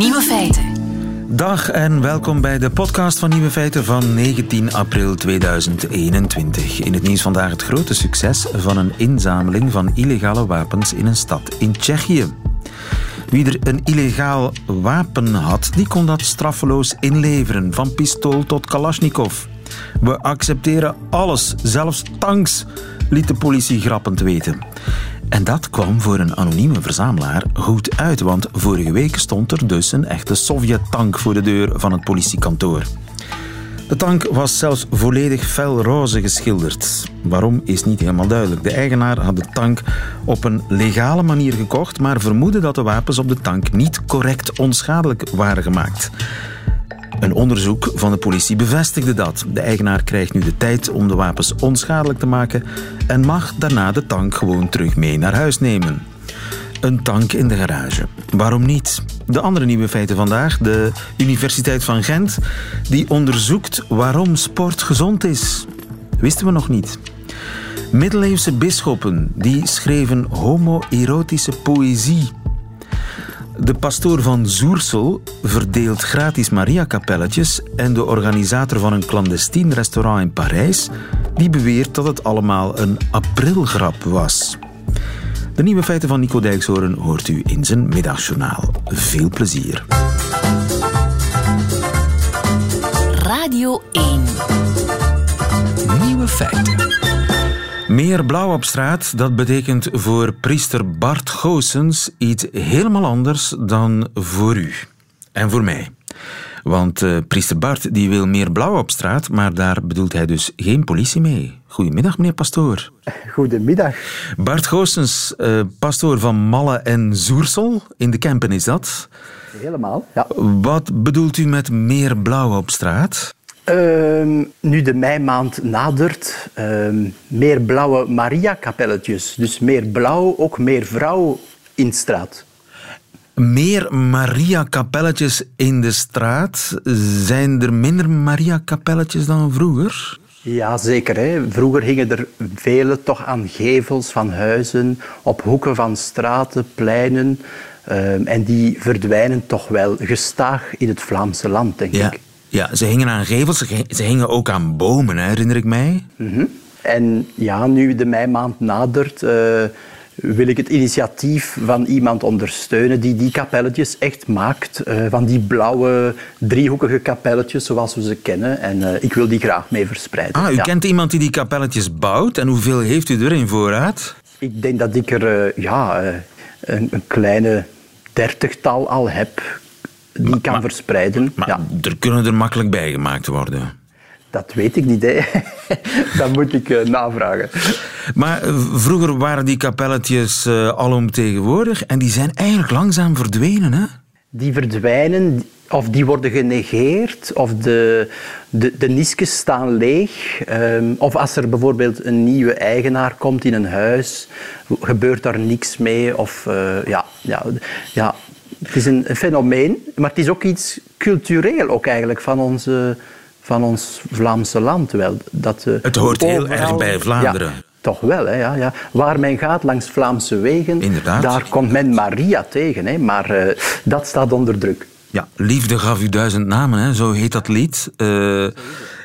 Nieuwe feiten. Dag en welkom bij de podcast van Nieuwe Feiten van 19 april 2021. In het nieuws vandaag het grote succes van een inzameling van illegale wapens in een stad in Tsjechië. Wie er een illegaal wapen had, die kon dat straffeloos inleveren, van pistool tot kalasjnikov. We accepteren alles, zelfs tanks, liet de politie grappend weten. En dat kwam voor een anonieme verzamelaar goed uit, want vorige week stond er dus een echte Sovjet-tank voor de deur van het politiekantoor. De tank was zelfs volledig felroze geschilderd. Waarom is niet helemaal duidelijk. De eigenaar had de tank op een legale manier gekocht, maar vermoedde dat de wapens op de tank niet correct onschadelijk waren gemaakt. Een onderzoek van de politie bevestigde dat. De eigenaar krijgt nu de tijd om de wapens onschadelijk te maken en mag daarna de tank gewoon terug mee naar huis nemen. Een tank in de garage. Waarom niet? De andere nieuwe feiten vandaag. De Universiteit van Gent die onderzoekt waarom sport gezond is. Wisten we nog niet. Middeleeuwse bisschoppen die schreven homoerotische poëzie. De pastoor van Zoersel verdeelt gratis Maria-kapelletjes en de organisator van een clandestien restaurant in Parijs die beweert dat het allemaal een aprilgrap was. De nieuwe feiten van Nico Dijkshoorn hoort u in zijn middagjournaal. Veel plezier. Radio 1. Nieuwe feiten. Meer blauw op straat, dat betekent voor priester Bart Goossens iets helemaal anders dan voor u. En voor mij. Want uh, priester Bart die wil meer blauw op straat, maar daar bedoelt hij dus geen politie mee. Goedemiddag, meneer pastoor. Goedemiddag. Bart Goossens, uh, pastoor van Malle en Zoersel. In de Kempen is dat. Helemaal, ja. Wat bedoelt u met meer blauw op straat? Uh, nu de meimaand nadert, uh, meer blauwe Maria-kapelletjes. Dus meer blauw, ook meer vrouw in straat. Meer Maria-kapelletjes in de straat. Zijn er minder Maria-kapelletjes dan vroeger? Ja, zeker. Hè. Vroeger hingen er vele toch aan gevels van huizen, op hoeken van straten, pleinen. Uh, en die verdwijnen toch wel gestaag in het Vlaamse land, denk ja. ik. Ja, ze hingen aan gevels, ze hingen ook aan bomen, herinner ik mij. Mm -hmm. En ja, nu de meimaand nadert, uh, wil ik het initiatief van iemand ondersteunen die die kapelletjes echt maakt. Uh, van die blauwe, driehoekige kapelletjes zoals we ze kennen. En uh, ik wil die graag mee verspreiden. Ah, u ja. kent iemand die die kapelletjes bouwt. En hoeveel heeft u er in voorraad? Ik denk dat ik er ja, een, een kleine dertigtal al heb die maar, kan maar, verspreiden. Maar ja. er kunnen er makkelijk bij gemaakt worden. Dat weet ik niet, hè. dat moet ik uh, navragen. Maar uh, vroeger waren die kapelletjes uh, alomtegenwoordig en die zijn eigenlijk langzaam verdwenen, hè? Die verdwijnen, of die worden genegeerd, of de, de, de niskes staan leeg. Um, of als er bijvoorbeeld een nieuwe eigenaar komt in een huis, gebeurt daar niks mee. Of ja, ja, ja, het is een fenomeen, maar het is ook iets cultureel ook eigenlijk van, onze, van ons Vlaamse land wel. Dat, uh, het hoort heel erg bij Vlaanderen. Ja, toch wel, hè, ja, ja. Waar men gaat langs Vlaamse wegen, Inderdaad. daar komt men Maria tegen. Hè, maar uh, dat staat onder druk. Ja, liefde gaf u duizend namen, hè, zo heet dat lied. Uh,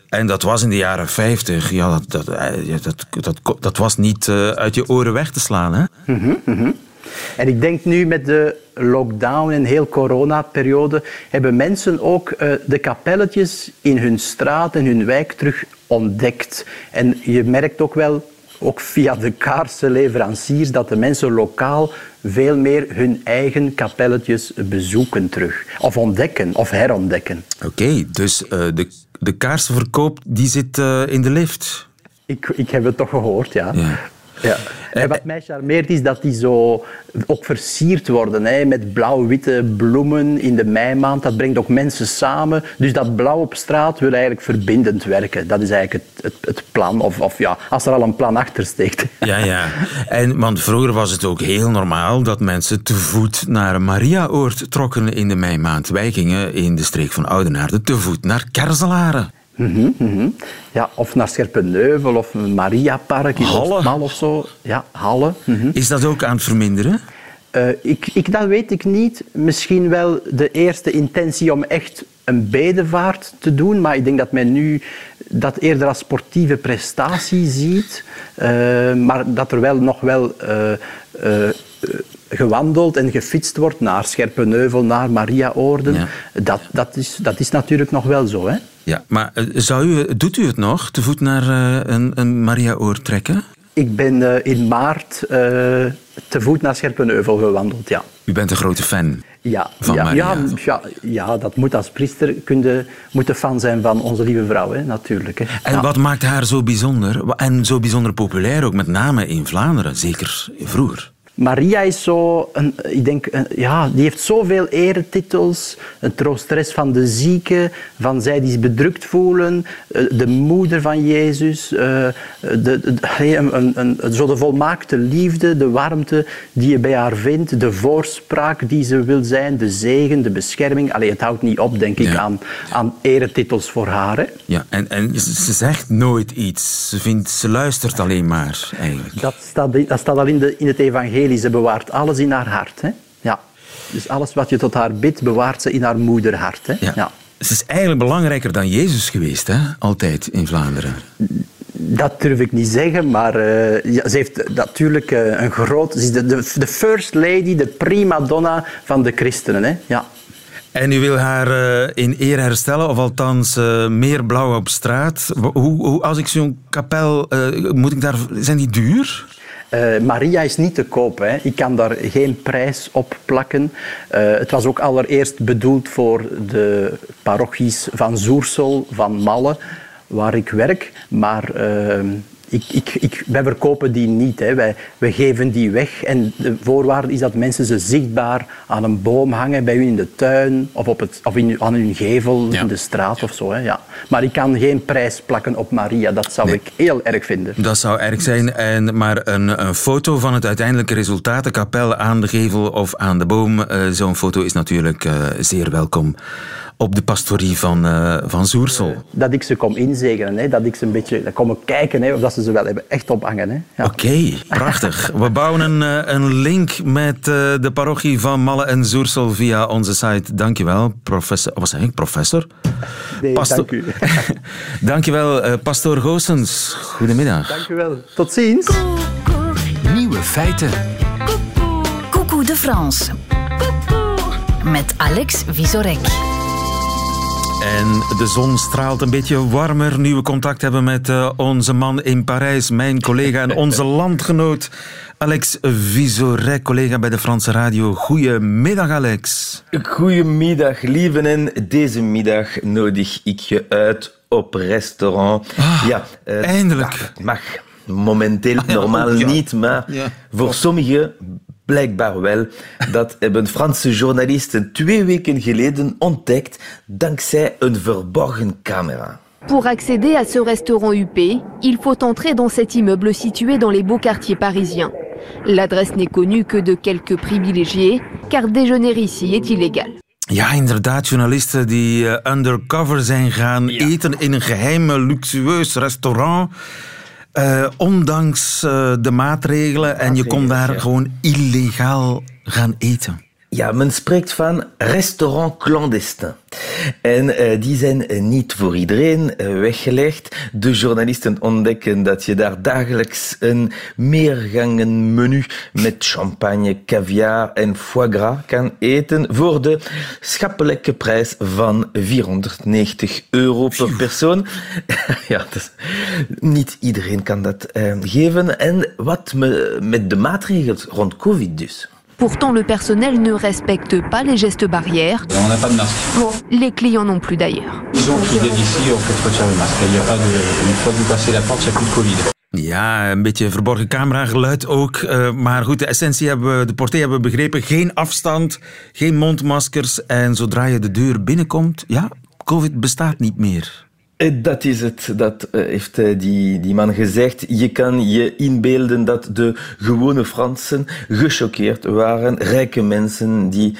en dat was in de jaren 50. Ja, dat, dat, dat, dat, dat was niet uit je oren weg te slaan. Hè? Mm -hmm, mm -hmm. En ik denk nu met de lockdown en heel coronaperiode hebben mensen ook uh, de kapelletjes in hun straat en hun wijk terug ontdekt. En je merkt ook wel, ook via de kaarsenleveranciers, dat de mensen lokaal veel meer hun eigen kapelletjes bezoeken terug. Of ontdekken, of herontdekken. Oké, okay, dus uh, de, de kaarsenverkoop die zit uh, in de lift? Ik, ik heb het toch gehoord, ja. ja. Ja. En wat mij charmeert is dat die zo ook versierd worden hè, met blauw-witte bloemen in de meimaand. Dat brengt ook mensen samen. Dus dat blauw op straat wil eigenlijk verbindend werken. Dat is eigenlijk het, het, het plan. Of, of ja, als er al een plan achter steekt. Ja, ja. En, want vroeger was het ook heel normaal dat mensen te voet naar Mariaoord trokken in de meimaand. Wij gingen in de streek van Oudenaarde te voet naar Kerzelaren. Mm -hmm, mm -hmm. Ja, of naar Scherpenheuvel of Mariapark in Halle of zo. Ja, Halle. Mm -hmm. Is dat ook aan het verminderen? Uh, ik, ik, dat weet ik niet. Misschien wel de eerste intentie om echt een bedevaart te doen, maar ik denk dat men nu dat eerder als sportieve prestatie ziet, uh, maar dat er wel nog wel uh, gewandeld en gefietst wordt naar Scherpenheuvel, naar Mariaoorden. Ja. Dat, dat, is, dat is natuurlijk nog wel zo. Hè? Ja, maar zou u, doet u het nog, te voet naar een, een Mariaoord trekken? Ik ben in maart te voet naar Scherpenheuvel gewandeld, ja. U bent een grote fan ja, van ja, Maria? Ja, ja, dat moet als priester kun moet de fan zijn van onze lieve vrouw, hè, natuurlijk. Hè. En wat maakt haar zo bijzonder? En zo bijzonder populair ook, met name in Vlaanderen, zeker vroeger? Maria is zo, een, ik denk, een, ja, die heeft zoveel eretitels. Een troosteres van de zieken, van zij die zich bedrukt voelen, eh, de moeder van Jezus, eh, de, de, een, een, zo de volmaakte liefde, de warmte die je bij haar vindt, de voorspraak die ze wil zijn, de zegen, de bescherming. Allee, het houdt niet op, denk ik, aan, aan eretitels voor haar. Hè. Ja, en, en ze zegt nooit iets. Ze, vindt, ze luistert alleen maar, eigenlijk. Dat staat, dat staat al in, de, in het evangelie ze bewaart alles in haar hart. Hè? Ja. Dus alles wat je tot haar bidt, bewaart ze in haar moederhart. Hè? Ja. ja. Ze is eigenlijk belangrijker dan Jezus geweest, hè? altijd in Vlaanderen. Dat durf ik niet zeggen, maar uh, ja, ze heeft natuurlijk uh, een groot... Ze is de, de, de, first lady, de prima donna van de christenen. Hè? Ja. En u wil haar uh, in eer herstellen, of althans meer blauw op straat. Hoe, hoe als ik zo'n kapel... moet ik daar, zijn die duur? Uh, Maria is niet te koop. Hè. Ik kan daar geen prijs op plakken. Uh, het was ook allereerst bedoeld voor de parochies van Zoersel, van Malle, waar ik werk. Maar uh, ik, ik, ik, wij verkopen die niet. Hè. Wij, wij geven die weg. En de voorwaarde is dat mensen ze zichtbaar aan een boom hangen bij u in de tuin of, op het, of in, aan hun gevel in de straat of zo. Hè. Ja. Maar ik kan geen prijs plakken op Maria. Dat zou ik heel erg vinden. Dat zou erg zijn. En, maar een, een foto van het uiteindelijke resultaat, de kapel aan de gevel of aan de boom, uh, zo'n foto is natuurlijk uh, zeer welkom op de pastorie van, uh, van Zoersel. Dat ik ze kom inzegenen, hè. dat ik ze een beetje kom kijken hè, of dat ze ze wel hebben echt ophangen. Hè. Ja. Oké, prachtig. We bouwen een, eh, een link met uh, de parochie van Malle en Zoersel via onze site. Dankjewel, professor. Wat zeg ik, professor? Nee, Pasto dank u. Dankjewel, uh, pastoor Goossens. Goedemiddag. Dank u wel. Tot ziens. Nieuwe feiten. Coucou de France. Met Alex Visorek. En de zon straalt een beetje warmer nu we contact hebben met uh, onze man in Parijs, mijn collega en onze landgenoot Alex Visorek, collega bij de Franse radio. Goedemiddag, Alex. Goedemiddag, lieve. En deze middag nodig ik je uit op restaurant. Ah, ja, uh, eindelijk. mag momenteel ah, normaal ja, niet, maar ja. voor sommigen Blijkbaar wel. Dat hebben Franse journalisten twee weken geleden ontdekt dankzij een verborgen camera. Pour accéder à ce restaurant UP, il faut entrer dans cet immeuble situé dans les beaux quartiers parisiens. L'adresse n'est connue que de quelques privilégiés, car déjeuner ici est illégal. Ja, inderdaad, journalisten die uh, undercover zijn gaan ja. eten in een geheim luxueus restaurant. Uh, ondanks uh, de maatregelen en je kon daar ja. gewoon illegaal gaan eten. Ja, men spreekt van restaurant clandestin. En uh, die zijn niet voor iedereen uh, weggelegd. De journalisten ontdekken dat je daar dagelijks een meergangenmenu met champagne, caviar en foie gras kan eten voor de schappelijke prijs van 490 euro per persoon. ja, dus niet iedereen kan dat uh, geven. En wat me, met de maatregelen rond COVID dus. Pourtant, le personnel ne respecte pas les gestes barrières. On n'a pas de masque. Bon, les clients non plus d'ailleurs. Disons qu'ils viennent ici, on fait retirer le masque. Il y a pas de... Une fois que vous passez la porte, il n'y a plus de Covid. Ja, een beetje verborgen camera-geluid ook. Uh, maar goed, de essentie hebben we, de portée hebben we begrepen. Geen afstand, geen mondmaskers. En zodra je de deur binnenkomt, ja, COVID bestaat niet meer. Eh, dat is het, dat eh, heeft eh, die, die man gezegd. Je kan je inbeelden dat de gewone Fransen gechoqueerd waren. Rijke mensen die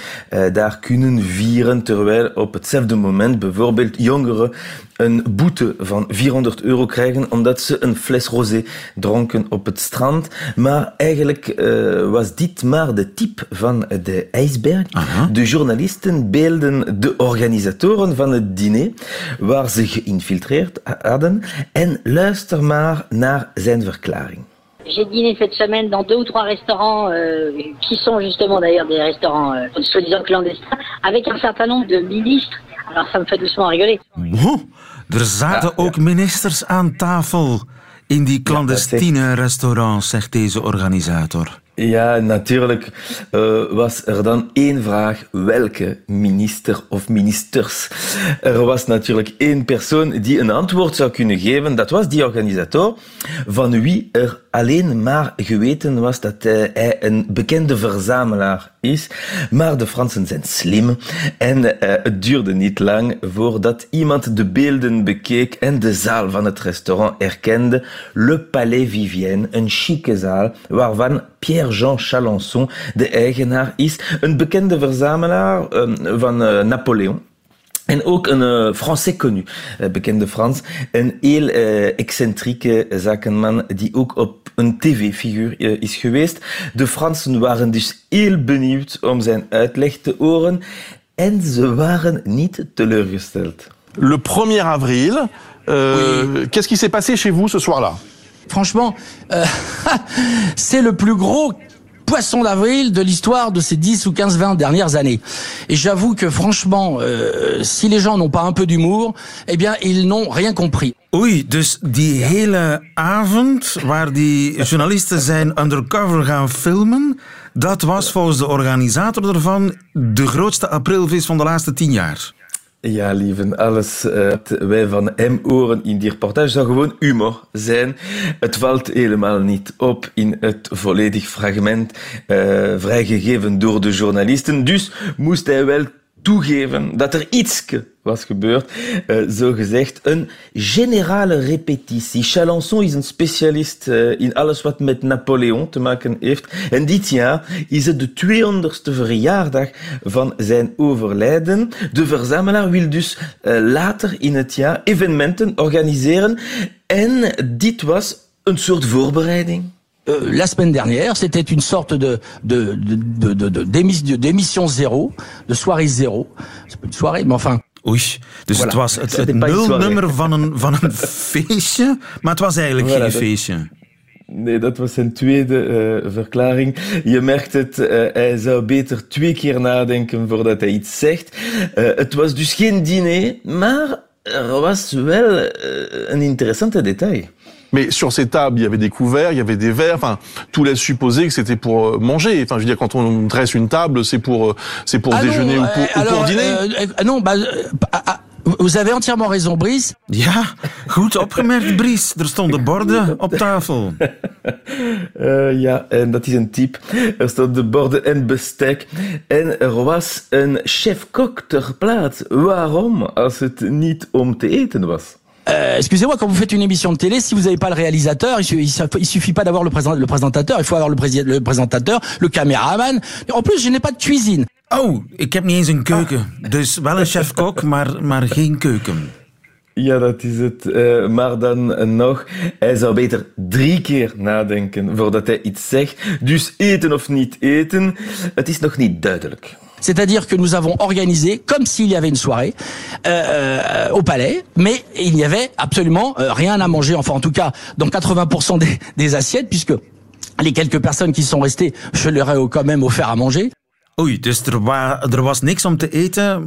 daar kunnen vieren, terwijl op hetzelfde moment bijvoorbeeld jongeren een boete van 400 euro krijgen omdat ze een fles rosé dronken op het strand. Maar eigenlijk uh, was dit maar de tip van de ijsberg. Aha. De journalisten beelden de organisatoren van het diner waar ze geïnfiltreerd hadden en luister maar naar zijn verklaring. J'ai dîné cette semaine dans deux ou trois restaurants euh, qui sont justement d'ailleurs des restaurants euh, soi-disant clandestins avec un certain nombre de ministres. Alors ça me fait doucement rigoler. Wow, er zaten ja, ook ja. ministers aan tafel in die clandestine ja, restaurants, zegt deze organisator. Ja, natuurlijk uh, was er dan één vraag. Welke minister of ministers? Er was natuurlijk één persoon die een antwoord zou kunnen geven. Dat was die organisator, van wie er alleen maar geweten was dat hij een bekende verzamelaar is. Maar de Fransen zijn slim en uh, het duurde niet lang voordat iemand de beelden bekeek en de zaal van het restaurant erkende. Le Palais Vivienne, een chique zaal waarvan Pierre-Jean Chalençon de eigenaar is. Een bekende verzamelaar um, van uh, Napoleon. En ook een uh, Français connu, bekende Frans. Een heel uh, excentrieke zakenman die ook op een tv-figuur is geweest. De Fransen waren dus heel benieuwd om zijn uitleg te horen. En ze waren niet teleurgesteld. Le 1er avril, euh, oui. qu'est-ce qui s'est passé chez vous ce soir-là? Franchement, euh, c'est le plus gros poisson d'avril de l'histoire de ces 10 ou 15, 20 dernières années. Et j'avoue que franchement, euh, si les gens n'ont pas un peu d'humour, eh bien, ils n'ont rien compris. Oei, dus die hele avond waar die journalisten zijn undercover gaan filmen, dat was volgens de organisator ervan de grootste aprilvis van de laatste tien jaar. Ja, lieve, alles uh, wij van hem horen in die reportage zou gewoon humor zijn. Het valt helemaal niet op in het volledig fragment uh, vrijgegeven door de journalisten. Dus moest hij wel toegeven dat er iets was gebeurd. Uh, zo gezegd, een generale repetitie. Chalençon is een specialist uh, in alles wat met Napoleon te maken heeft. En dit jaar is het de 200ste verjaardag van zijn overlijden. De verzamelaar wil dus uh, later in het jaar evenementen organiseren. En dit was een soort voorbereiding. Euh, la semaine dernière, c'était une sorte de de de de d'émission zéro, de soirée zéro. C'est pas une soirée, mais enfin. Oei, dus voilà. het was het, het nulnummer van een, van een feestje, maar het was eigenlijk voilà, geen dat, feestje. Nee, dat was zijn tweede uh, verklaring. Je merkt het, uh, hij zou beter twee keer nadenken voordat hij iets zegt. Uh, het was dus geen diner, maar er was wel een interessante detail. Mais sur ces tables, il y avait des couverts, il y avait des verres. Enfin, tout laisse supposer que c'était pour euh, manger. Enfin, je veux dire, quand on dresse une table, c'est pour, euh, c'est pour ah déjeuner non, ou, pour, alors, ou, pour, dîner. Euh, non, bah, ah, vous avez entièrement raison, Brice. Ja, goed opgemerkt, Brice. Er stonden borden op tafel. Uh, ja, en dat is een tip. Er stonden borden en bestek. En er was een chef-kok ter plaats. Waarom, als het niet om te eten was? Euh, excusez-moi, quand vous faites une émission de télé, si vous n'avez pas le réalisateur, il, il, il suffit pas d'avoir le, présent, le, présentateur, il faut avoir le, le présentateur, le caméraman. En plus, je n'ai pas de cuisine. Oh, ik heb niet eens een keuken. Dus wel een chef-kok, maar, maar geen keuken. Ja, dat is het. Uh, maar dan nog, hij zou beter drie keer nadenken voordat hij iets zegt. Dus eten of niet eten, het is nog niet duidelijk. C'est-à-dire que nous avons organisé comme s'il y avait une soirée euh, euh, au palais, mais il n'y avait absolument euh, rien à manger. Enfin, en tout cas, dans 80% des, des assiettes, puisque les quelques personnes qui sont restées, je leur ai quand même offert à manger. Oei, dus er, wa er, was niks om te eten,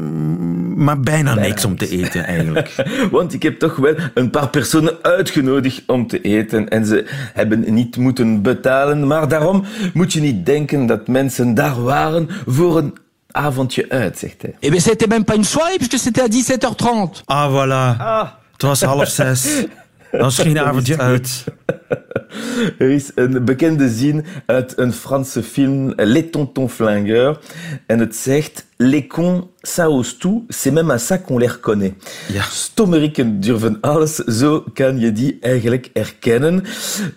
maar bijna, bijna niks om te eten eigenlijk. Want ik heb toch wel een paar personen uitgenodigd om te eten en ze hebben niet moeten betalen. Maar daarom moet je niet denken dat mensen daar waren voor een avondje uit, zegt hij. Eh bien, c'était même pas une soirée, puisque c'était à 17h30. Ah, voilà. Ah. Het was half zes. Was geen avondje uit. Er is een bekende zin uit een Franse film, Les Tontons Flingueurs. En het zegt, les cons, ça ose tout, c'est même à ça qu'on les reconnaît. Ja. Stommeriken durven alles, zo kan je die eigenlijk erkennen.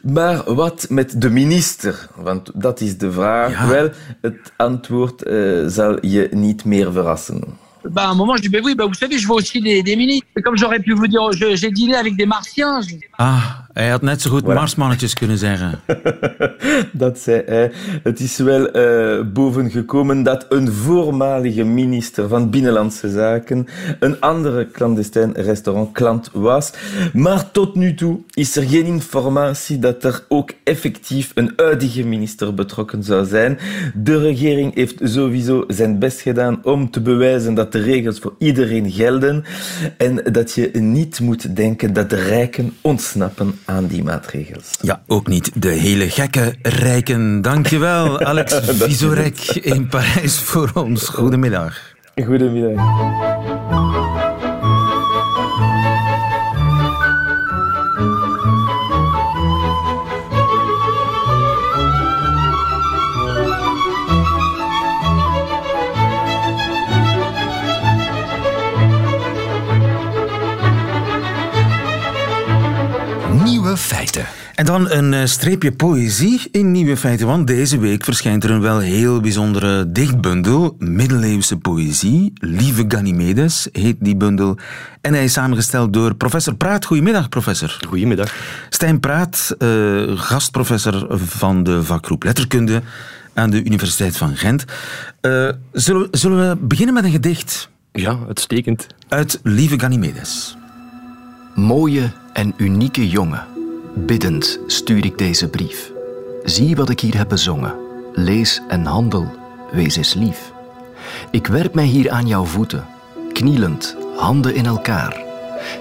Maar wat met de minister? Want dat is de vraag. Ja. Wel, het antwoord uh, zal je niet meer verrassen. Bah, à un moment, je dis, ben oui, bah, vous savez, je vois aussi des, des ministres. Comme j'aurais pu vous dire, j'ai dîné avec des martiens. Ah, hij had net zo goed voilà. marsmannetjes kunnen zeggen. dat zei hij. Het is wel uh, bovengekomen dat een voormalige minister van Binnenlandse Zaken een andere clandestijn restaurantklant was. Maar tot nu toe is er geen informatie dat er ook effectief een huidige minister betrokken zou zijn. De regering heeft sowieso zijn best gedaan om te bewijzen dat de regels voor iedereen gelden en dat je niet moet denken dat de rijken ontsnappen aan die maatregels. Ja, ook niet de hele gekke rijken. Dankjewel, Alex Visorek in Parijs voor ons. Goedemiddag. Goedemiddag. En dan een eh, streepje poëzie in Nieuwe Feiten, want deze week verschijnt er een wel heel bijzondere dichtbundel, middeleeuwse poëzie. Lieve Ganymedes heet die bundel. En hij is samengesteld door professor Praat. Goedemiddag, professor. Goedemiddag. Stijn Praat, uh, gastprofessor van de vakgroep Letterkunde aan de Universiteit van Gent. Uh, zullen, zullen we beginnen met een gedicht? Ja, uitstekend. Uit Lieve Ganymedes. Mooie en unieke jongen Biddend stuur ik deze brief. Zie wat ik hier heb bezongen. Lees en handel, wees eens lief. Ik werp mij hier aan jouw voeten, knielend, handen in elkaar.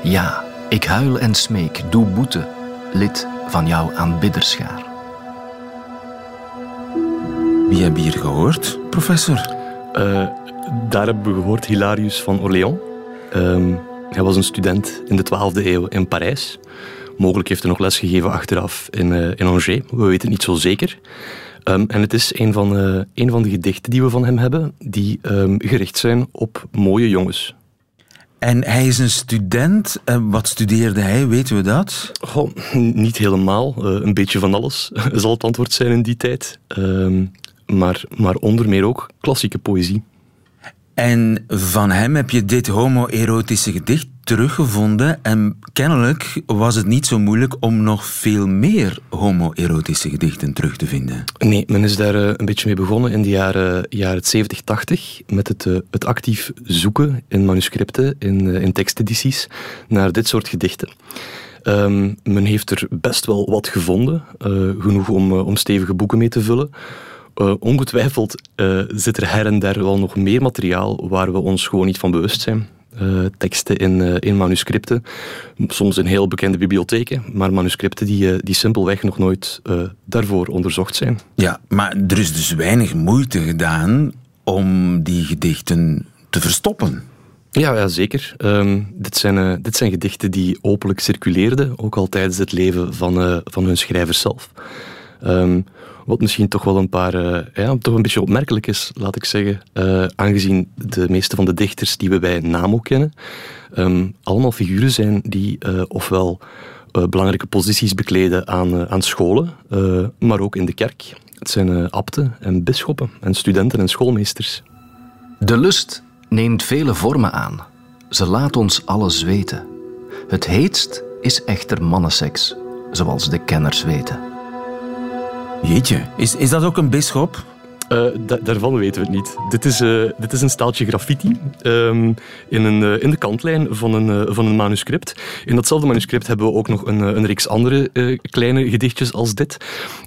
Ja, ik huil en smeek, doe boete, lid van jouw aanbidderschaar. Wie hebben hier gehoord, professor? Uh, daar hebben we gehoord Hilarius van Orléans. Uh, hij was een student in de 12e eeuw in Parijs. Mogelijk heeft hij nog les gegeven achteraf in, uh, in Angers. We weten het niet zo zeker. Um, en het is een van, uh, een van de gedichten die we van hem hebben, die um, gericht zijn op mooie jongens. En hij is een student. Uh, wat studeerde hij? Weten we dat? Goh, niet helemaal. een beetje van alles zal het antwoord zijn in die tijd. Um, maar, maar onder meer ook klassieke poëzie. En van hem heb je dit homoerotische gedicht teruggevonden. En kennelijk was het niet zo moeilijk om nog veel meer homoerotische gedichten terug te vinden. Nee, men is daar eh, een beetje mee begonnen in de jaren, jaren 70, 80. Met het, eh, het actief zoeken in manuscripten, in, eh, in tekstedities, naar dit soort gedichten. Um, men heeft er best wel wat gevonden, genoeg om, om stevige boeken mee te vullen. Uh, ongetwijfeld uh, zit er her en der wel nog meer materiaal waar we ons gewoon niet van bewust zijn. Uh, teksten in, in manuscripten, soms in heel bekende bibliotheken, maar manuscripten die, die simpelweg nog nooit daarvoor onderzocht zijn. Ja, maar er is dus weinig moeite gedaan om die gedichten te verstoppen. Ja, ja zeker. Um, dit, zijn, dit zijn gedichten die openlijk circuleerden, ook al tijdens het leven van, van hun schrijvers zelf. Um, wat misschien toch wel een paar, ja, toch een beetje opmerkelijk is, laat ik zeggen. Uh, aangezien de meeste van de dichters die we bij Namo kennen, um, allemaal figuren zijn die uh, ofwel belangrijke posities bekleden aan, aan scholen, maar ook in de kerk. Het zijn abten en bisschoppen en studenten en schoolmeesters. De lust neemt vele vormen aan. Ze laat ons alles weten. Het heetst is echter mannenseks, zoals de kenners weten. Jeetje, is, is dat ook een bisschop? Uh, daarvan weten we het niet. Dit is, uh, dit is een staaltje graffiti um, in, een, uh, in de kantlijn van een, van een manuscript. In datzelfde manuscript hebben we ook nog een, een reeks andere kleine gedichtjes als dit.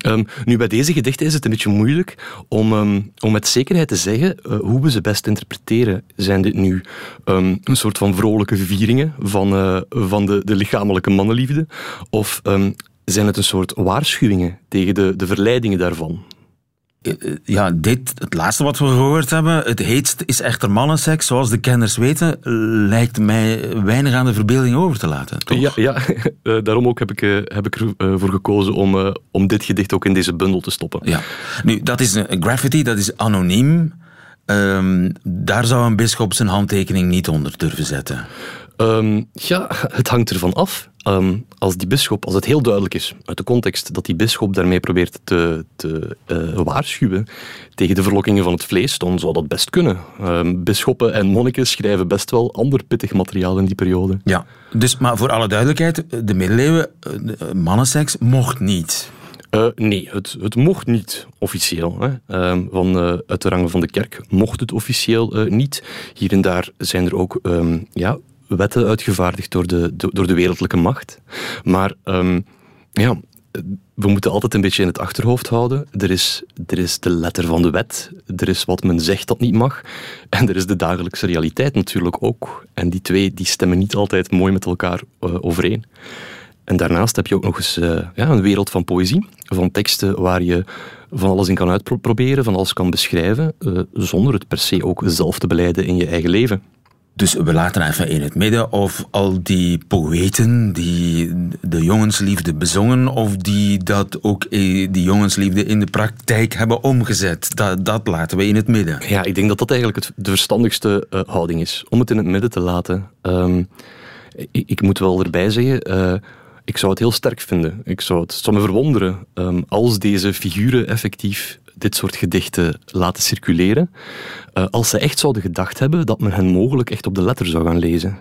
Um, nu, bij deze gedichten is het een beetje moeilijk om, um, om met zekerheid te zeggen hoe we ze best interpreteren. Zijn dit nu een soort van vrolijke vieringen van, van de, de lichamelijke mannenliefde? Of zijn het een soort waarschuwingen tegen de, de verleidingen daarvan? Eh, eh, ja, dit, het laatste wat we gehoord hebben, het heetst is echter mannenseks, zoals de kenners weten, lijkt mij weinig aan de verbeelding over te laten. Toch? Ja, ja eh, daarom ook heb ik, heb ik ervoor gekozen om, om dit gedicht ook in deze bundel te stoppen. Ja. Nu, dat is een graffiti, dat is anoniem. Um, daar zou een bischop zijn handtekening niet onder durven zetten. Um, ja, het hangt ervan af. Ehm, als die bisschop, als het heel duidelijk is uit de context dat die bisschop daarmee probeert te, te uh, waarschuwen tegen de verlokkingen van het vlees, dan zou dat best kunnen. Um, bisschoppen en monniken schrijven best wel ander pittig materiaal in die periode. Ja, dus maar voor alle duidelijkheid, de middeleeuwen, mannenseks mocht niet. Uh, nee, het, het, mocht niet officieel. Hè. Uh, van, uh, uit de rangen van de kerk mocht het officieel niet. Hier en daar zijn er ook um, ja, wetten uitgevaardigd door de, door de wereldlijke macht. Maar um, ja, we moeten altijd een beetje in het achterhoofd houden. Er is, er is de letter van de wet, er is wat men zegt dat niet mag, en er is de dagelijkse realiteit natuurlijk ook. En die twee die stemmen niet altijd mooi met elkaar overeen. En daarnaast heb je ook nog eens uh, ja, een wereld van poëzie, van teksten waar je van alles in kan uitproberen, van alles kan beschrijven, uh, zonder het per se ook zelf te beleiden in je eigen leven. Dus we laten even in het midden of al die poëten die de jongensliefde bezongen, of die dat ook eh, die jongensliefde in de praktijk hebben omgezet. Dat, dat laten we in het midden. Ja, ik denk dat dat eigenlijk het, de verstandigste uh, houding is, om het in het midden te laten. Um, ik, ik, moet wel erbij zeggen, uh, ik zou het heel sterk vinden. Ik zou het zou me verwonderen um, als deze figuren effectief dit soort gedichten laten circuleren. Uh, als ze echt zouden gedacht hebben dat men hen mogelijk echt op de letter zou gaan lezen.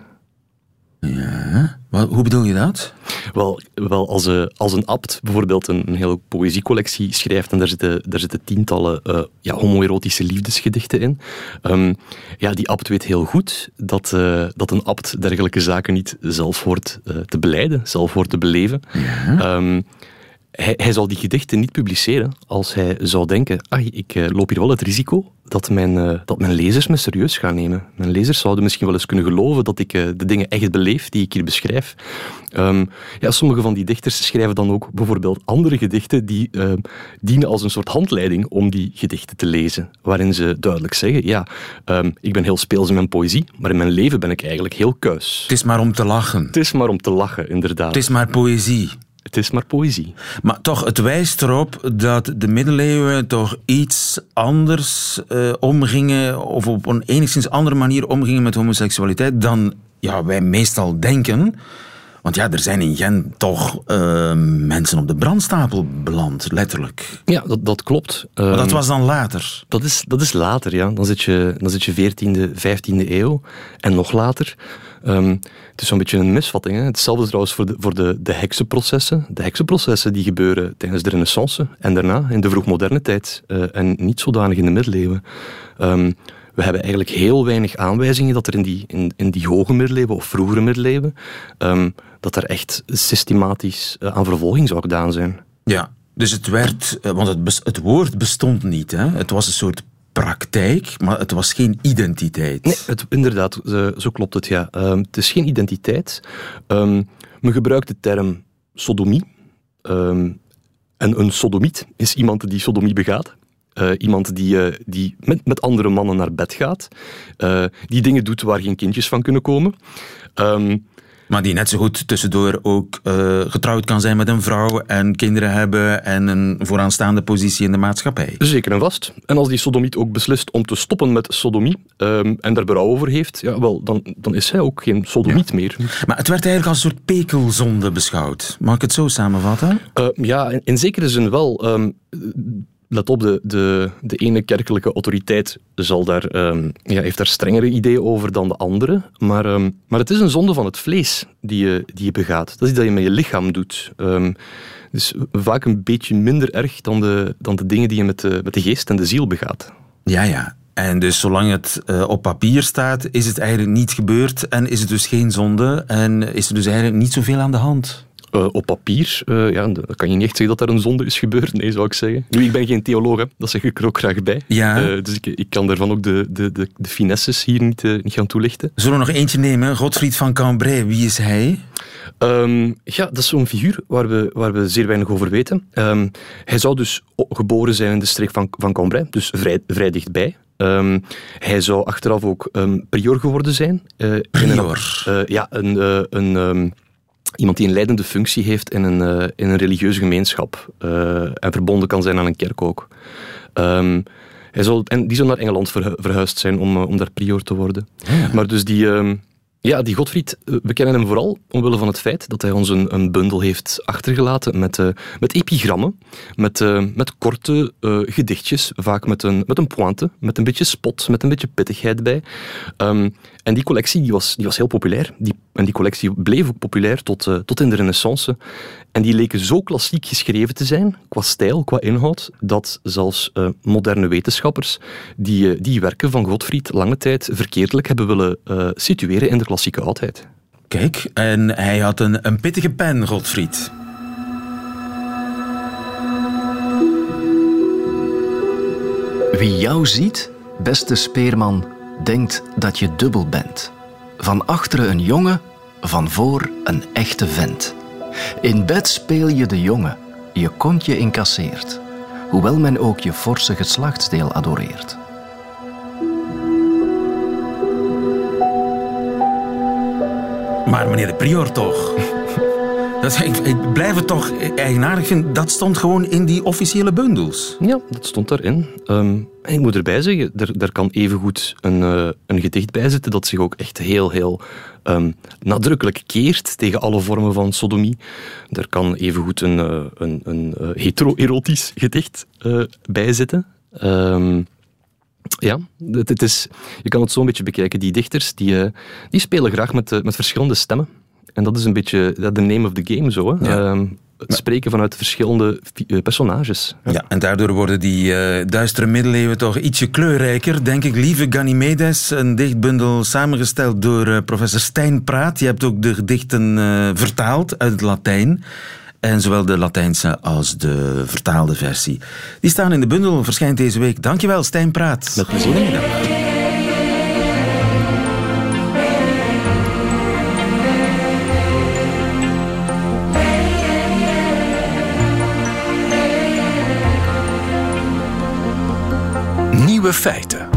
Ja, maar hoe bedoel je dat? Wel, wel als, uh, als een abt bijvoorbeeld een, een hele poëziecollectie schrijft en daar zitten, daar zitten tientallen uh, ja, homoerotische liefdesgedichten in. Um, ja, die abt weet heel goed dat, uh, dat een abt dergelijke zaken niet zelf hoort te beleiden, zelf hoort te beleven. Ja. Um, hij, hij, zal die gedichten niet publiceren als hij zou denken, ah, ik uh, loop hier wel het risico dat mijn, uh, dat mijn lezers me serieus gaan nemen. Mijn lezers zouden misschien wel eens kunnen geloven dat ik uh, de dingen echt beleef die ik hier beschrijf. Um, ja, sommige van die dichters schrijven dan ook bijvoorbeeld andere gedichten die dienen als een soort handleiding om die gedichten te lezen, waarin ze duidelijk zeggen, ja, um, ik ben heel speels in mijn poëzie, maar in mijn leven ben ik eigenlijk heel kuis. Het is maar om te lachen. Het is maar om te lachen, inderdaad. Het is maar poëzie. Het is maar poëzie. Maar toch, het wijst erop dat de middeleeuwen toch iets anders uh, omgingen, of op een enigszins andere manier omgingen met homoseksualiteit dan ja, wij meestal denken. Want ja, er zijn in Gent toch uh, mensen op de brandstapel beland, letterlijk. Ja, dat, dat klopt. Maar dat was dan later? Dat is, dat is later, ja. Dan zit je, dan zit je 14e, 15e eeuw en nog later. Um, het is zo'n beetje een misvatting. Hè? Hetzelfde trouwens voor, de, voor de, de heksenprocessen. De heksenprocessen die gebeuren tijdens de renaissance en daarna, in de vroegmoderne tijd. Uh, en niet zodanig in de middeleeuwen. Um, we hebben eigenlijk heel weinig aanwijzingen dat er in die, in, in die hoge middeleeuwen of vroegere middeleeuwen, um, dat er echt systematisch uh, aan vervolging zou gedaan zijn. Ja, dus het werd, want het, het woord bestond niet. Hè? Het was een soort praktijk, maar het was geen identiteit. Nee, het, inderdaad, zo klopt het, ja. Um, het is geen identiteit. Um, men gebruikt de term sodomie. Um, en een sodomiet is iemand die sodomie begaat. Uh, iemand die, uh, die met, met andere mannen naar bed gaat. Die dingen doet waar geen kindjes van kunnen komen. Maar die net zo goed tussendoor ook uh, getrouwd kan zijn met een vrouw en kinderen hebben en een vooraanstaande positie in de maatschappij. Zeker en vast. En als die sodomiet ook beslist om te stoppen met sodomie um, en daar berouw over heeft, ja, wel, dan, dan is hij ook geen sodomiet ja. meer. Maar het werd eigenlijk als een soort pekelzonde beschouwd. Mag ik het zo samenvatten? Uh, ja, in, in, zekere zin wel. Um, let op, de, de, de ene kerkelijke autoriteit zal daar, um, ja, heeft daar strengere ideeën over dan de andere. Maar, um, maar het is een zonde van het vlees die je, die je begaat. Dat is dat je met je lichaam doet. Um, dus vaak een beetje minder erg dan de, dan de dingen die je met de, met de geest en de ziel begaat. Ja, ja. En dus zolang het uh, op papier staat, is het eigenlijk niet gebeurd en is het dus geen zonde en is er dus eigenlijk niet zoveel aan de hand. Uh, op papier uh, ja, dan kan je niet echt zeggen dat er een zonde is gebeurd, nee, zou ik zeggen. Nu, ik ben geen theoloog, hè. dat zeg ik er ook graag bij. Ja. Uh, dus ik, ik kan daarvan ook de, de, de, de finesses hier niet, niet gaan toelichten. Zullen we nog eentje nemen? Godfried van Cambrai, wie is hij? Um, ja, dat is zo'n figuur waar we, waar we zeer weinig over weten. Um, hij zou dus geboren zijn in de streek van, van Cambrai, dus vrij, vrij dichtbij. Um, hij zou achteraf ook prior geworden zijn. prior? Ja, een... een iemand die een leidende functie heeft in een, uh, in een religieuze gemeenschap uh, en verbonden kan zijn aan een kerk ook. Um, hij zal, en die zou naar Engeland verhu verhuisd zijn om, uh, om daar prior te worden. Ja. Maar dus die, um, Ja, die Godfried, eh, we kennen hem vooral omwille van het feit dat hij ons een, een bundel heeft achtergelaten met, uh, met epigrammen, met, uh, met korte gedichtjes, vaak met een, met een pointe, met een beetje spot, met een beetje pittigheid bij. Um, en die collectie die was, die was heel populair. Die, en die collectie bleef ook populair tot, tot in de renaissance. En die leken zo klassiek geschreven te zijn, qua stijl, qua inhoud, dat zelfs moderne wetenschappers die, die werken van Godfried lange tijd verkeerdelijk hebben willen situeren in de klassieke oudheid. Kijk, en hij had een, een pittige pen, Godfried. Wie jou ziet, beste speerman, denkt dat je dubbel bent. Van achteren een jongen, van voor een echte vent. In bed speel je de jongen, je kontje incasseert. Hoewel men ook je forse geslachtsdeel adoreert. Maar meneer de prior toch? Dat, ik, ik blijf het toch eigenaardig vinden. Dat stond gewoon in die officiële bundels. Ja, dat stond daarin. Um, ik moet erbij zeggen, er, kan evengoed een, uh, een gedicht bij zitten dat zich ook echt heel, heel um, nadrukkelijk keert tegen alle vormen van sodomie. Er kan evengoed een, uh, een, een uh, hetero-erotisch gedicht bij zitten. Um, ja, het, is, je kan het zo een beetje bekijken. Die dichters die, die spelen graag met, met verschillende stemmen. En dat is een beetje de name of the game zo. Hè? Ja. Uh, het spreken vanuit de verschillende personages. Ja. ja, en daardoor worden die uh, duistere middeleeuwen toch ietsje kleurrijker, denk ik. Lieve Ganymedes, een dichtbundel samengesteld door uh, professor Stijn Praat. Je hebt ook de gedichten uh, vertaald uit het Latijn. En zowel de Latijnse als de vertaalde versie. Die staan in de bundel, verschijnt deze week. Dankjewel, Stijn Praat. Met plezier. Nieuwe feiten.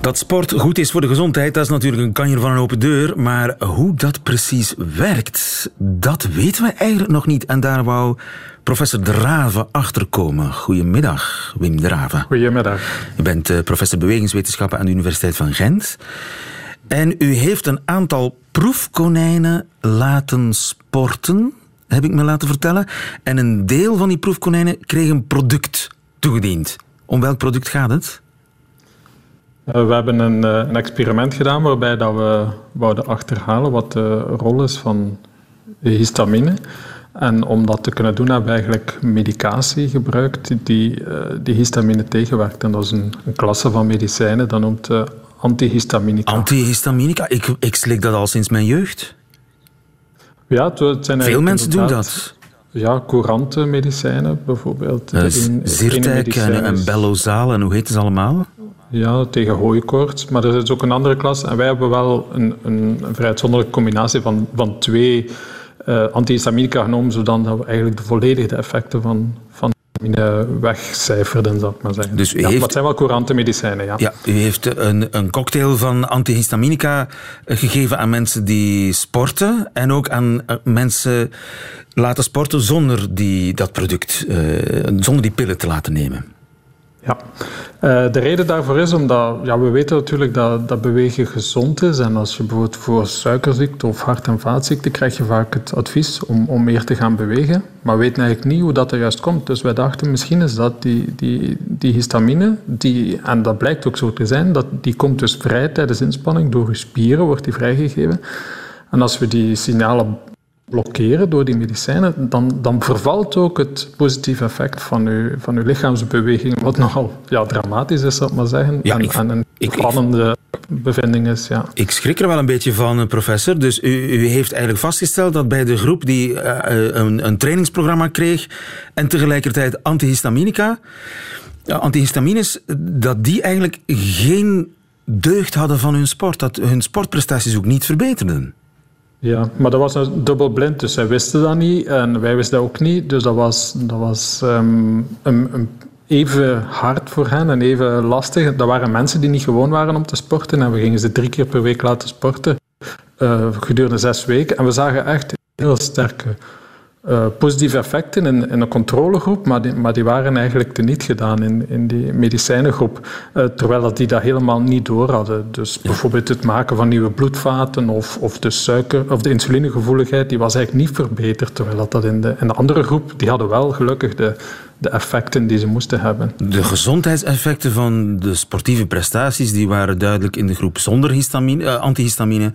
Dat sport goed is voor de gezondheid, dat is natuurlijk een kanjer van een open deur. Maar hoe dat precies werkt, dat weten we eigenlijk nog niet. En daar wou professor Drave achterkomen. Goedemiddag, Wim Drave. Goedemiddag. U bent uh, professor bewegingswetenschappen aan de Universiteit van Gent. En u heeft een aantal proefkonijnen laten sporten, heb ik me laten vertellen. En een deel van die proefkonijnen kreeg een product toegediend. Om welk product gaat het? Uh, we hebben een, uh, een, experiment gedaan waarbij dat we wouden achterhalen wat de rol is van histamine. En om dat te kunnen doen hebben we eigenlijk medicatie gebruikt die, uh, die histamine tegenwerkt. En dat is een, een klasse van medicijnen, dat noemt antihistaminica. Antihistaminica? Ik, ik slik dat al sinds mijn jeugd. Ja, het zijn Veel mensen doen dat. Ja, courante medicijnen bijvoorbeeld. Zyrtec en, en Bellozal en hoe heet ze allemaal? Ja, tegen hooikoorts. Maar er is ook een andere klas. En wij hebben wel een, een, een vrij uitzonderlijke combinatie van, van twee uh, antihistaminica genomen, zodat we eigenlijk de volledige effecten van, van wegcijferden, zal ik maar zeggen. Dus u ja, heeft... Maar het zijn wel courante medicijnen, ja. Ja, u heeft een, een cocktail van antihistaminica gegeven aan mensen die sporten en ook aan mensen laten sporten zonder die, dat product, uh, zonder die pillen te laten nemen. Ja, uh, de reden daarvoor is omdat ja, we weten natuurlijk dat, dat bewegen gezond is. En als je bijvoorbeeld voor suikerziekte of hart- en vaatziekte krijg je vaak het advies om, om meer te gaan bewegen. Maar we weten eigenlijk niet hoe dat er juist komt. Dus wij dachten misschien is dat die, die, die histamine, die, en dat blijkt ook zo te zijn, dat die komt dus vrij tijdens inspanning. Door je spieren wordt die vrijgegeven. En als we die signalen blokkeren door die medicijnen, dan, dan vervalt ook het positieve effect van uw, van uw lichaamsbeweging, wat nogal ja, dramatisch is, zal ik maar zeggen, ja, en, ik, en een spannende bevinding is. Ja. Ik schrik er wel een beetje van, professor. Dus u, u heeft eigenlijk vastgesteld dat bij de groep die uh, een, een trainingsprogramma kreeg en tegelijkertijd antihistaminica, uh, antihistamines, dat die eigenlijk geen deugd hadden van hun sport, dat hun sportprestaties ook niet verbeterden. Ja, maar dat was een dubbelblind, dus zij wisten dat niet en wij wisten dat ook niet. Dus dat was, dat was um, een, even hard voor hen en even lastig. Dat waren mensen die niet gewoon waren om te sporten en we gingen ze drie keer per week laten sporten uh, gedurende zes weken. En we zagen echt heel sterke uh, positieve effecten in, in een controlegroep, maar die, maar die waren eigenlijk teniet gedaan in, in die medicijnengroep, uh, terwijl dat die dat helemaal niet door hadden. Dus bijvoorbeeld het maken van nieuwe bloedvaten of, of de suiker of de insulinegevoeligheid, die was eigenlijk niet verbeterd, terwijl dat, dat in, de, in de andere groep, die hadden wel gelukkig de, de effecten die ze moesten hebben. De gezondheidseffecten van de sportieve prestaties die waren duidelijk in de groep zonder histamine, uh, antihistamine,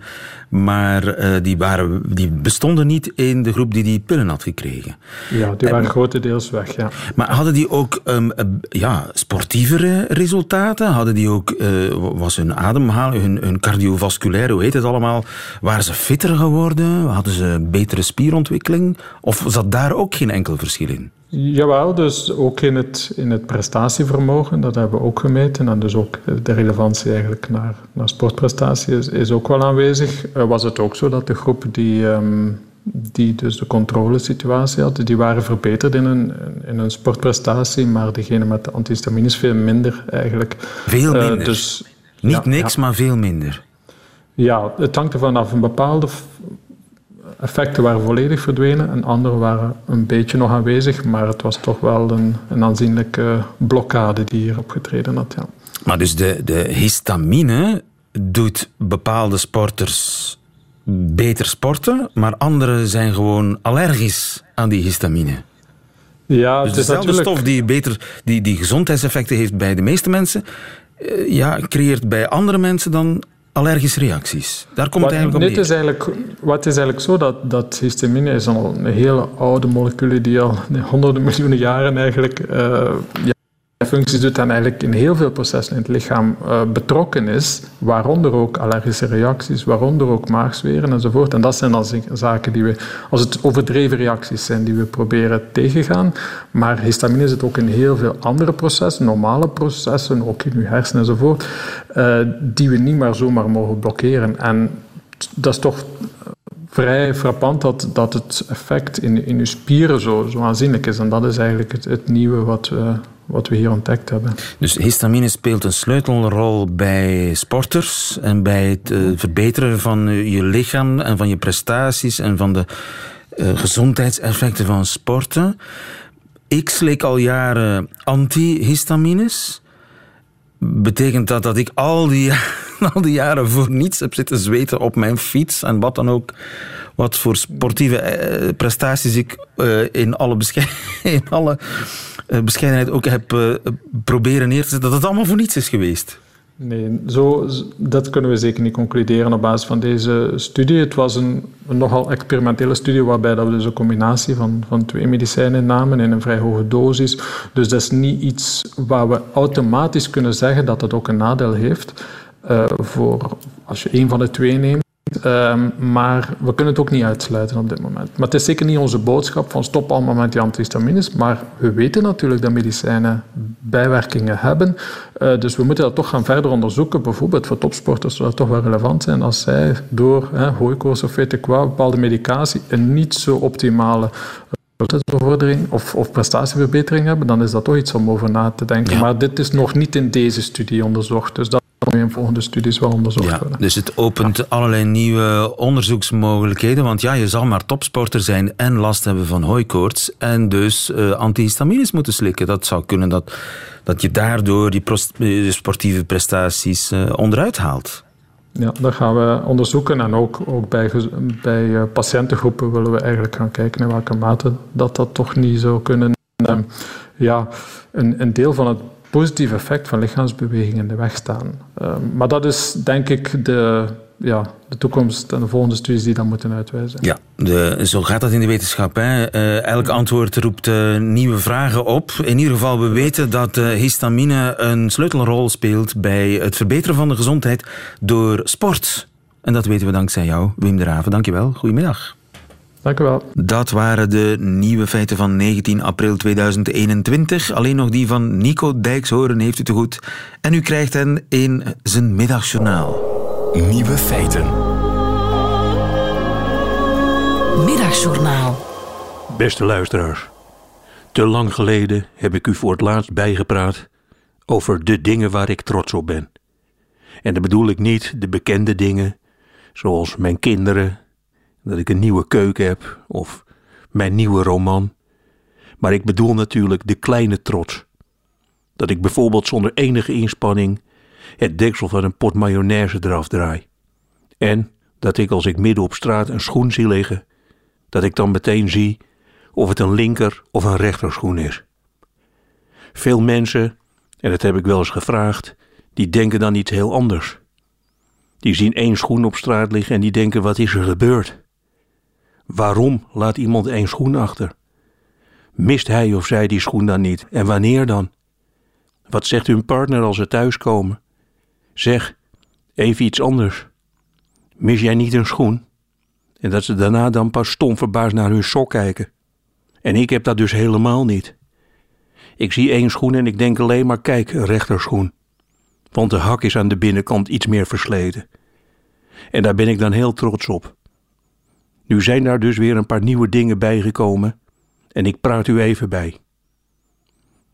maar uh, die, waren, die bestonden niet in de groep die die pillen had gekregen. Ja, die waren grotendeels weg, ja. Maar hadden die ook um, ja, sportievere resultaten? Hadden die ook, uh, was hun ademhaling, hun, hun cardiovasculaire, hoe heet het allemaal, waren ze fitter geworden? Hadden ze betere spierontwikkeling? Of zat daar ook geen enkel verschil in? Jawel, dus ook in het, in het prestatievermogen, dat hebben we ook gemeten. En dus ook de relevantie eigenlijk naar, naar sportprestatie is, is ook wel aanwezig. Uh, was het ook zo dat de groep die, um, die dus de controlesituatie had, die waren verbeterd in hun, in hun sportprestatie, maar degene met de antihistamines veel minder eigenlijk. Veel minder? Uh, dus, Niet ja, niks, ja. maar veel minder? Ja, het hangt ervan af. Een bepaalde effecten waren volledig verdwenen en andere waren een beetje nog aanwezig, maar het was toch wel een, een aanzienlijke blokkade die hier opgetreden had. Ja. Maar dus de, de histamine doet bepaalde sporters beter sporten, maar anderen zijn gewoon allergisch aan die histamine. Ja, dus dezelfde natuurlijk... stof die, beter, die, die gezondheidseffecten heeft bij de meeste mensen, ja, creëert bij andere mensen dan allergische reacties. Daar komt wat, het eigenlijk op neer. Is eigenlijk, wat is eigenlijk zo, dat, dat histamine is al een hele oude molecule die al honderden miljoenen jaren eigenlijk uh, ja, functies doet en eigenlijk in heel veel processen in het lichaam uh, betrokken is, waaronder ook allergische reacties, waaronder ook maagzweren enzovoort. En dat zijn dan zaken die we, als het overdreven reacties zijn, die we proberen tegengaan. Maar histamine zit ook in heel veel andere processen, normale processen, ook in uw hersenen enzovoort, uh, die we niet maar zomaar mogen blokkeren. En dat is toch vrij frappant dat, dat het effect in, in uw spieren zo, zo aanzienlijk is. En dat is eigenlijk het, het nieuwe wat we, wat we hier ontdekt hebben. Dus histamine speelt een sleutelrol bij sporters en bij het uh, verbeteren van je lichaam en van je prestaties en van de uh, gezondheidseffecten van sporten. Ik slik al jaren antihistamines. Betekent dat dat ik al die, al die jaren voor niets heb zitten zweten op mijn fiets en wat dan ook wat voor sportieve eh, prestaties ik uh, in alle, bescheid, in alle uh, bescheidenheid ook heb proberen neer te zetten, dat het allemaal voor niets is geweest. Nee, zo, dat kunnen we zeker niet concluderen op basis van deze studie. Het was een, nogal experimentele studie waarbij dat we dus een combinatie van, van twee medicijnen namen in een vrij hoge dosis. Dus dat is niet iets waar we automatisch kunnen zeggen dat het ook een nadeel heeft. Uh, voor als je één van de twee neemt. Um, maar we kunnen het ook niet uitsluiten op dit moment. Maar het is zeker niet onze boodschap van stop allemaal met die antihistamines. Maar we weten natuurlijk dat medicijnen bijwerkingen hebben. Uh, dus we moeten dat toch gaan verder onderzoeken. Bijvoorbeeld voor topsporters zou dat toch wel relevant zijn als zij door hè, hooikoorts of weet ik wat, bepaalde medicatie een niet zo optimale bevordering of, of prestatieverbetering hebben, dan is dat toch iets om over na te denken. Ja. Maar dit is nog niet in deze studie onderzocht. Dus dat kan in volgende studies wel onderzocht ja, worden. Dus het opent ja. allerlei nieuwe onderzoeksmogelijkheden. Want ja, je zal maar topsporter zijn en last hebben van hooikoorts. En dus uh, antihistamines moeten slikken. Dat zou kunnen dat, dat je daardoor die sportieve prestaties uh, onderuit haalt. Ja, dat gaan we onderzoeken. En ook, ook bij, bij uh, patiëntengroepen willen we eigenlijk gaan kijken in welke mate dat dat toch niet zou kunnen. Uh, ja, een, een deel van het positieve effect van lichaamsbeweging in de weg staan. Uh, maar dat is denk ik de, ja, de toekomst en de volgende studies die dat moeten uitwijzen. Ja, de, zo gaat dat in de wetenschap. Hè. Uh, elk antwoord roept uh, nieuwe vragen op. In ieder geval, we weten dat uh, histamine een sleutelrol speelt bij het verbeteren van de gezondheid door sport. En dat weten we dankzij jou, Wim de Raven. Dankjewel. Goedemiddag. Dank u wel. Dat waren de nieuwe feiten van 19 april 2021. Alleen nog die van Nico Dijkshoorn heeft u te goed. En u krijgt hen in zijn middagjournaal. Nieuwe feiten. Middagjournaal. Beste luisteraars. Te lang geleden heb ik u voor het laatst bijgepraat over de dingen waar ik trots op ben. En dan bedoel ik niet de bekende dingen, zoals mijn kinderen, dat ik een nieuwe keuken heb, of mijn nieuwe roman. Maar ik bedoel natuurlijk de kleine trots. Dat ik bijvoorbeeld zonder enige inspanning het deksel van een pot mayonaise eraf draai. En dat ik als ik midden op straat een schoen zie liggen, dat ik dan meteen zie of het een linker of een rechterschoen is. Veel mensen, en dat heb ik wel eens gevraagd, die denken dan iets heel anders. Die zien één schoen op straat liggen en die denken: wat is er gebeurd? Waarom laat iemand één schoen achter? Mist hij of zij die schoen dan niet? En wanneer dan? Wat zegt hun partner als ze thuiskomen? Zeg, even iets anders. Mis jij niet een schoen? En dat ze daarna dan pas stom verbaasd naar hun sok kijken. En ik heb dat dus helemaal niet. Ik zie één schoen en ik denk alleen maar: kijk, rechterschoen. Want de hak is aan de binnenkant iets meer versleten. En daar ben ik dan heel trots op. Nu zijn daar dus weer een paar nieuwe dingen bijgekomen en ik praat u even bij.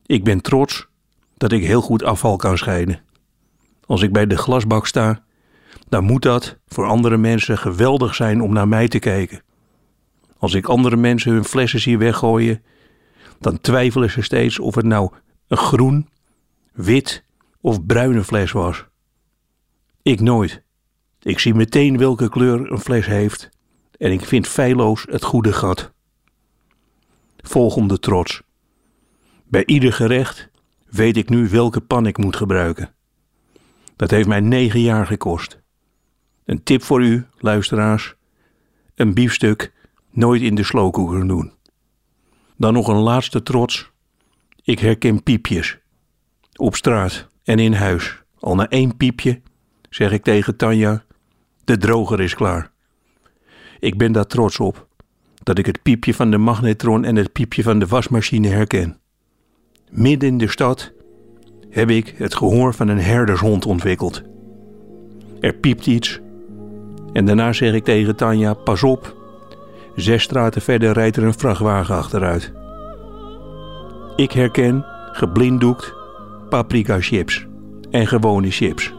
Ik ben trots dat ik heel goed afval kan scheiden. Als ik bij de glasbak sta, dan moet dat voor andere mensen geweldig zijn om naar mij te kijken. Als ik andere mensen hun flessen zie weggooien, dan twijfelen ze steeds of het nou een groen, wit of bruine fles was. Ik nooit. Ik zie meteen welke kleur een fles heeft en ik vind feilloos het goede gat. Volgende trots. Bij ieder gerecht weet ik nu welke pan ik moet gebruiken. Dat heeft mij negen jaar gekost. Een tip voor u, luisteraars: een biefstuk nooit in de slowcooker doen. Dan nog een laatste trots. Ik herken piepjes. Op straat en in huis. Al na één piepje zeg ik tegen Tanja: de droger is klaar. Ik ben daar trots op, dat ik het piepje van de magnetron en het piepje van de wasmachine herken. Midden in de stad heb ik het gehoor van een herdershond ontwikkeld. Er piept iets en daarna zeg ik tegen Tanja: Pas op, zes straten verder rijdt er een vrachtwagen achteruit. Ik herken, geblinddoekt, paprika chips en gewone chips.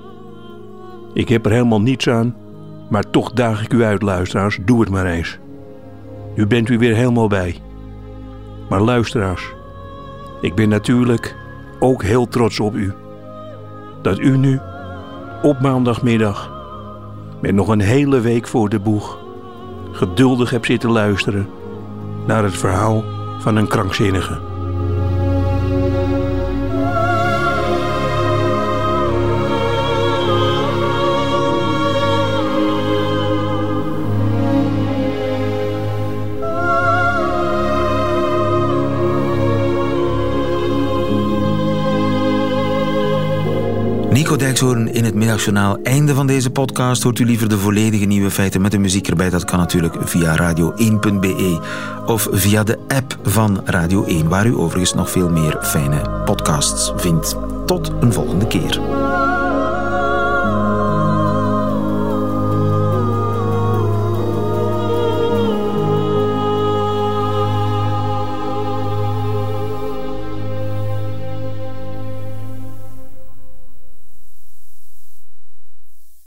Ik heb er helemaal niets aan maar toch daag ik u uit, luisteraars, doe het maar eens. Nu bent u weer helemaal bij. Maar luisteraars, ik ben natuurlijk ook heel trots op u. Dat u nu op maandagmiddag, met nog een hele week voor de boeg, geduldig hebt zitten luisteren naar het verhaal van een krankzinnige. Nico Dijkshoorn in het middagjournaal. Einde van deze podcast. Hoort u liever de volledige nieuwe feiten met de muziek erbij? Dat kan natuurlijk via radio1.be of via de app van Radio 1, waar u overigens nog veel meer fijne podcasts vindt. Tot een volgende keer.